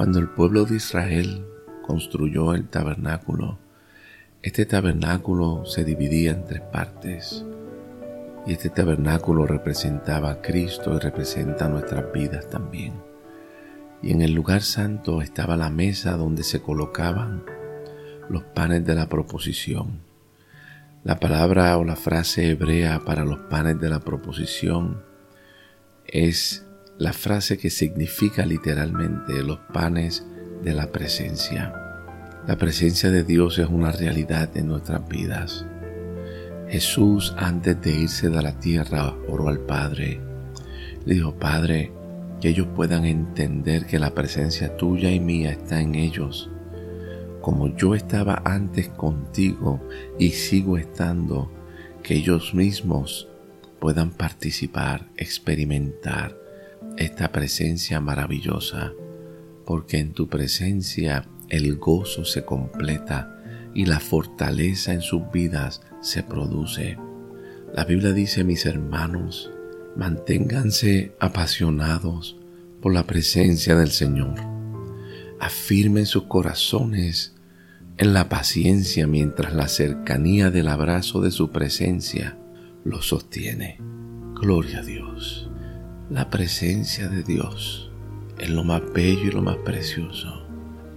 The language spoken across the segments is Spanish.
Cuando el pueblo de Israel construyó el tabernáculo, este tabernáculo se dividía en tres partes. Y este tabernáculo representaba a Cristo y representa nuestras vidas también. Y en el lugar santo estaba la mesa donde se colocaban los panes de la proposición. La palabra o la frase hebrea para los panes de la proposición es la frase que significa literalmente los panes de la presencia. La presencia de Dios es una realidad en nuestras vidas. Jesús antes de irse de la tierra oró al Padre. Le dijo, Padre, que ellos puedan entender que la presencia tuya y mía está en ellos. Como yo estaba antes contigo y sigo estando, que ellos mismos puedan participar, experimentar esta presencia maravillosa, porque en tu presencia el gozo se completa y la fortaleza en sus vidas se produce. La Biblia dice, mis hermanos, manténganse apasionados por la presencia del Señor. Afirmen sus corazones en la paciencia mientras la cercanía del abrazo de su presencia los sostiene. Gloria a Dios. La presencia de Dios es lo más bello y lo más precioso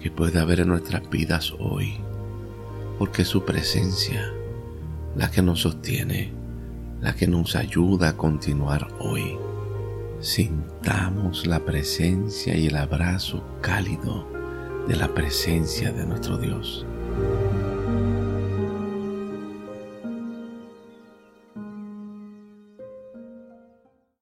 que puede haber en nuestras vidas hoy, porque su presencia, la que nos sostiene, la que nos ayuda a continuar hoy. Sintamos la presencia y el abrazo cálido de la presencia de nuestro Dios.